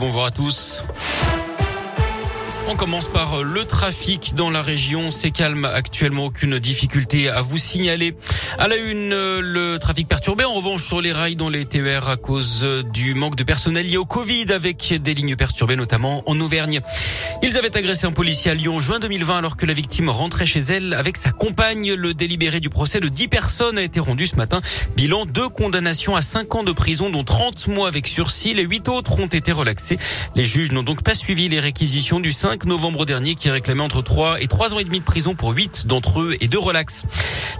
bonjour à tous. On commence par le trafic dans la région. C'est calme actuellement, aucune difficulté à vous signaler. À la une, le trafic perturbé en revanche sur les rails dans les TER à cause du manque de personnel lié au Covid avec des lignes perturbées notamment en Auvergne. Ils avaient agressé un policier à Lyon en juin 2020 alors que la victime rentrait chez elle avec sa compagne. Le délibéré du procès de 10 personnes a été rendu ce matin. Bilan deux condamnations à 5 ans de prison dont 30 mois avec sursis. Les 8 autres ont été relaxés. Les juges n'ont donc pas suivi les réquisitions du 5 novembre dernier qui réclamait entre 3 et 3 ans et demi de prison pour 8 d'entre eux et de relax.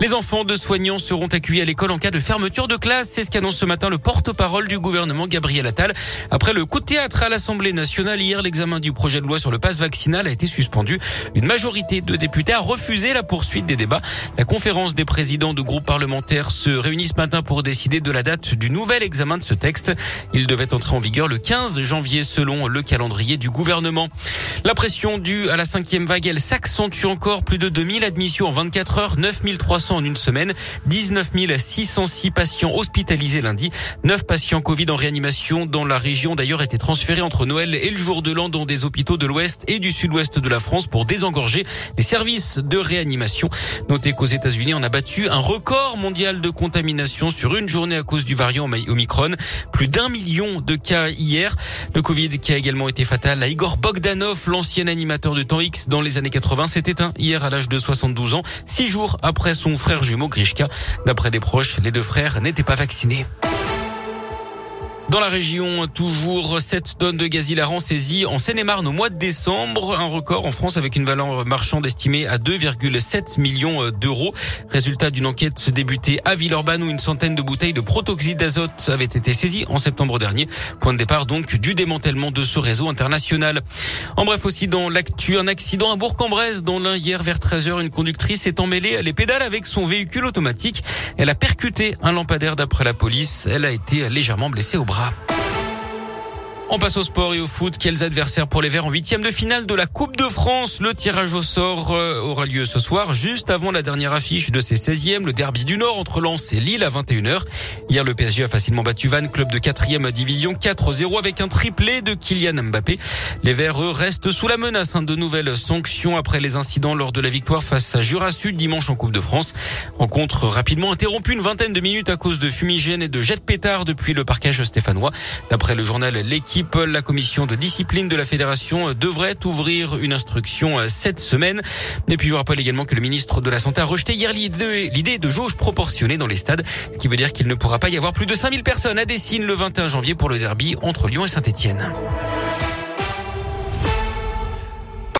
Les enfants de soignants seront accueillis à l'école en cas de fermeture de classe. C'est ce qu'annonce ce matin le porte-parole du gouvernement Gabriel Attal. Après le coup de théâtre à l'Assemblée nationale hier, l'examen du projet de loi sur le passe vaccinal a été suspendu. Une majorité de députés a refusé la poursuite des débats. La conférence des présidents de groupes parlementaires se réunit ce matin pour décider de la date du nouvel examen de ce texte. Il devait entrer en vigueur le 15 janvier selon le calendrier du gouvernement. La pression due à la cinquième vague, elle s'accentue encore. Plus de 2000 admissions en 24 heures, 9300 en une semaine, 19 606 patients hospitalisés lundi, 9 patients Covid en réanimation dans la région d'ailleurs étaient transférés entre Noël et le jour de l'an dans des hôpitaux de l'Ouest et du Sud-Ouest de la France pour désengorger les services de réanimation. Notez qu'aux États-Unis, on a battu un record mondial de contamination sur une journée à cause du variant Omicron. Plus d'un million de cas hier. Le Covid qui a également été fatal à Igor Bogdanov, l'ancien animateur de temps X dans les années 80, s'est éteint hier à l'âge de 72 ans, six jours après son frère jumeau Grishka. D'après des proches, les deux frères n'étaient pas vaccinés. Dans la région, toujours 7 tonnes de gaz hilarant saisies en Seine-et-Marne au mois de décembre. Un record en France avec une valeur marchande estimée à 2,7 millions d'euros. Résultat d'une enquête débutée à Villeurbanne où une centaine de bouteilles de protoxyde d'azote avaient été saisies en septembre dernier. Point de départ donc du démantèlement de ce réseau international. En bref aussi dans l'actu, un accident à Bourg-en-Bresse dont l'un hier vers 13h, une conductrice est emmêlée à les pédales avec son véhicule automatique. Elle a percuté un lampadaire d'après la police. Elle a été légèrement blessée au bras. Up. On passe au sport et au foot. Quels adversaires pour les Verts en huitième de finale de la Coupe de France? Le tirage au sort euh, aura lieu ce soir, juste avant la dernière affiche de ces 16e, le derby du Nord entre Lens et Lille à 21h. Hier, le PSG a facilement battu Vannes, club de 4e division, 4-0 avec un triplé de Kylian Mbappé. Les Verts, eux, restent sous la menace hein, de nouvelles sanctions après les incidents lors de la victoire face à Jura Sud dimanche en Coupe de France. Rencontre rapidement interrompue une vingtaine de minutes à cause de fumigènes et de jets de pétards depuis le parquage stéphanois. D'après le journal L'équipe, la commission de discipline de la fédération devrait ouvrir une instruction cette semaine. Et puis je vous rappelle également que le ministre de la Santé a rejeté hier l'idée de jauge proportionnée dans les stades, ce qui veut dire qu'il ne pourra pas y avoir plus de 5000 personnes à Dessine le 21 janvier pour le derby entre Lyon et Saint-Etienne.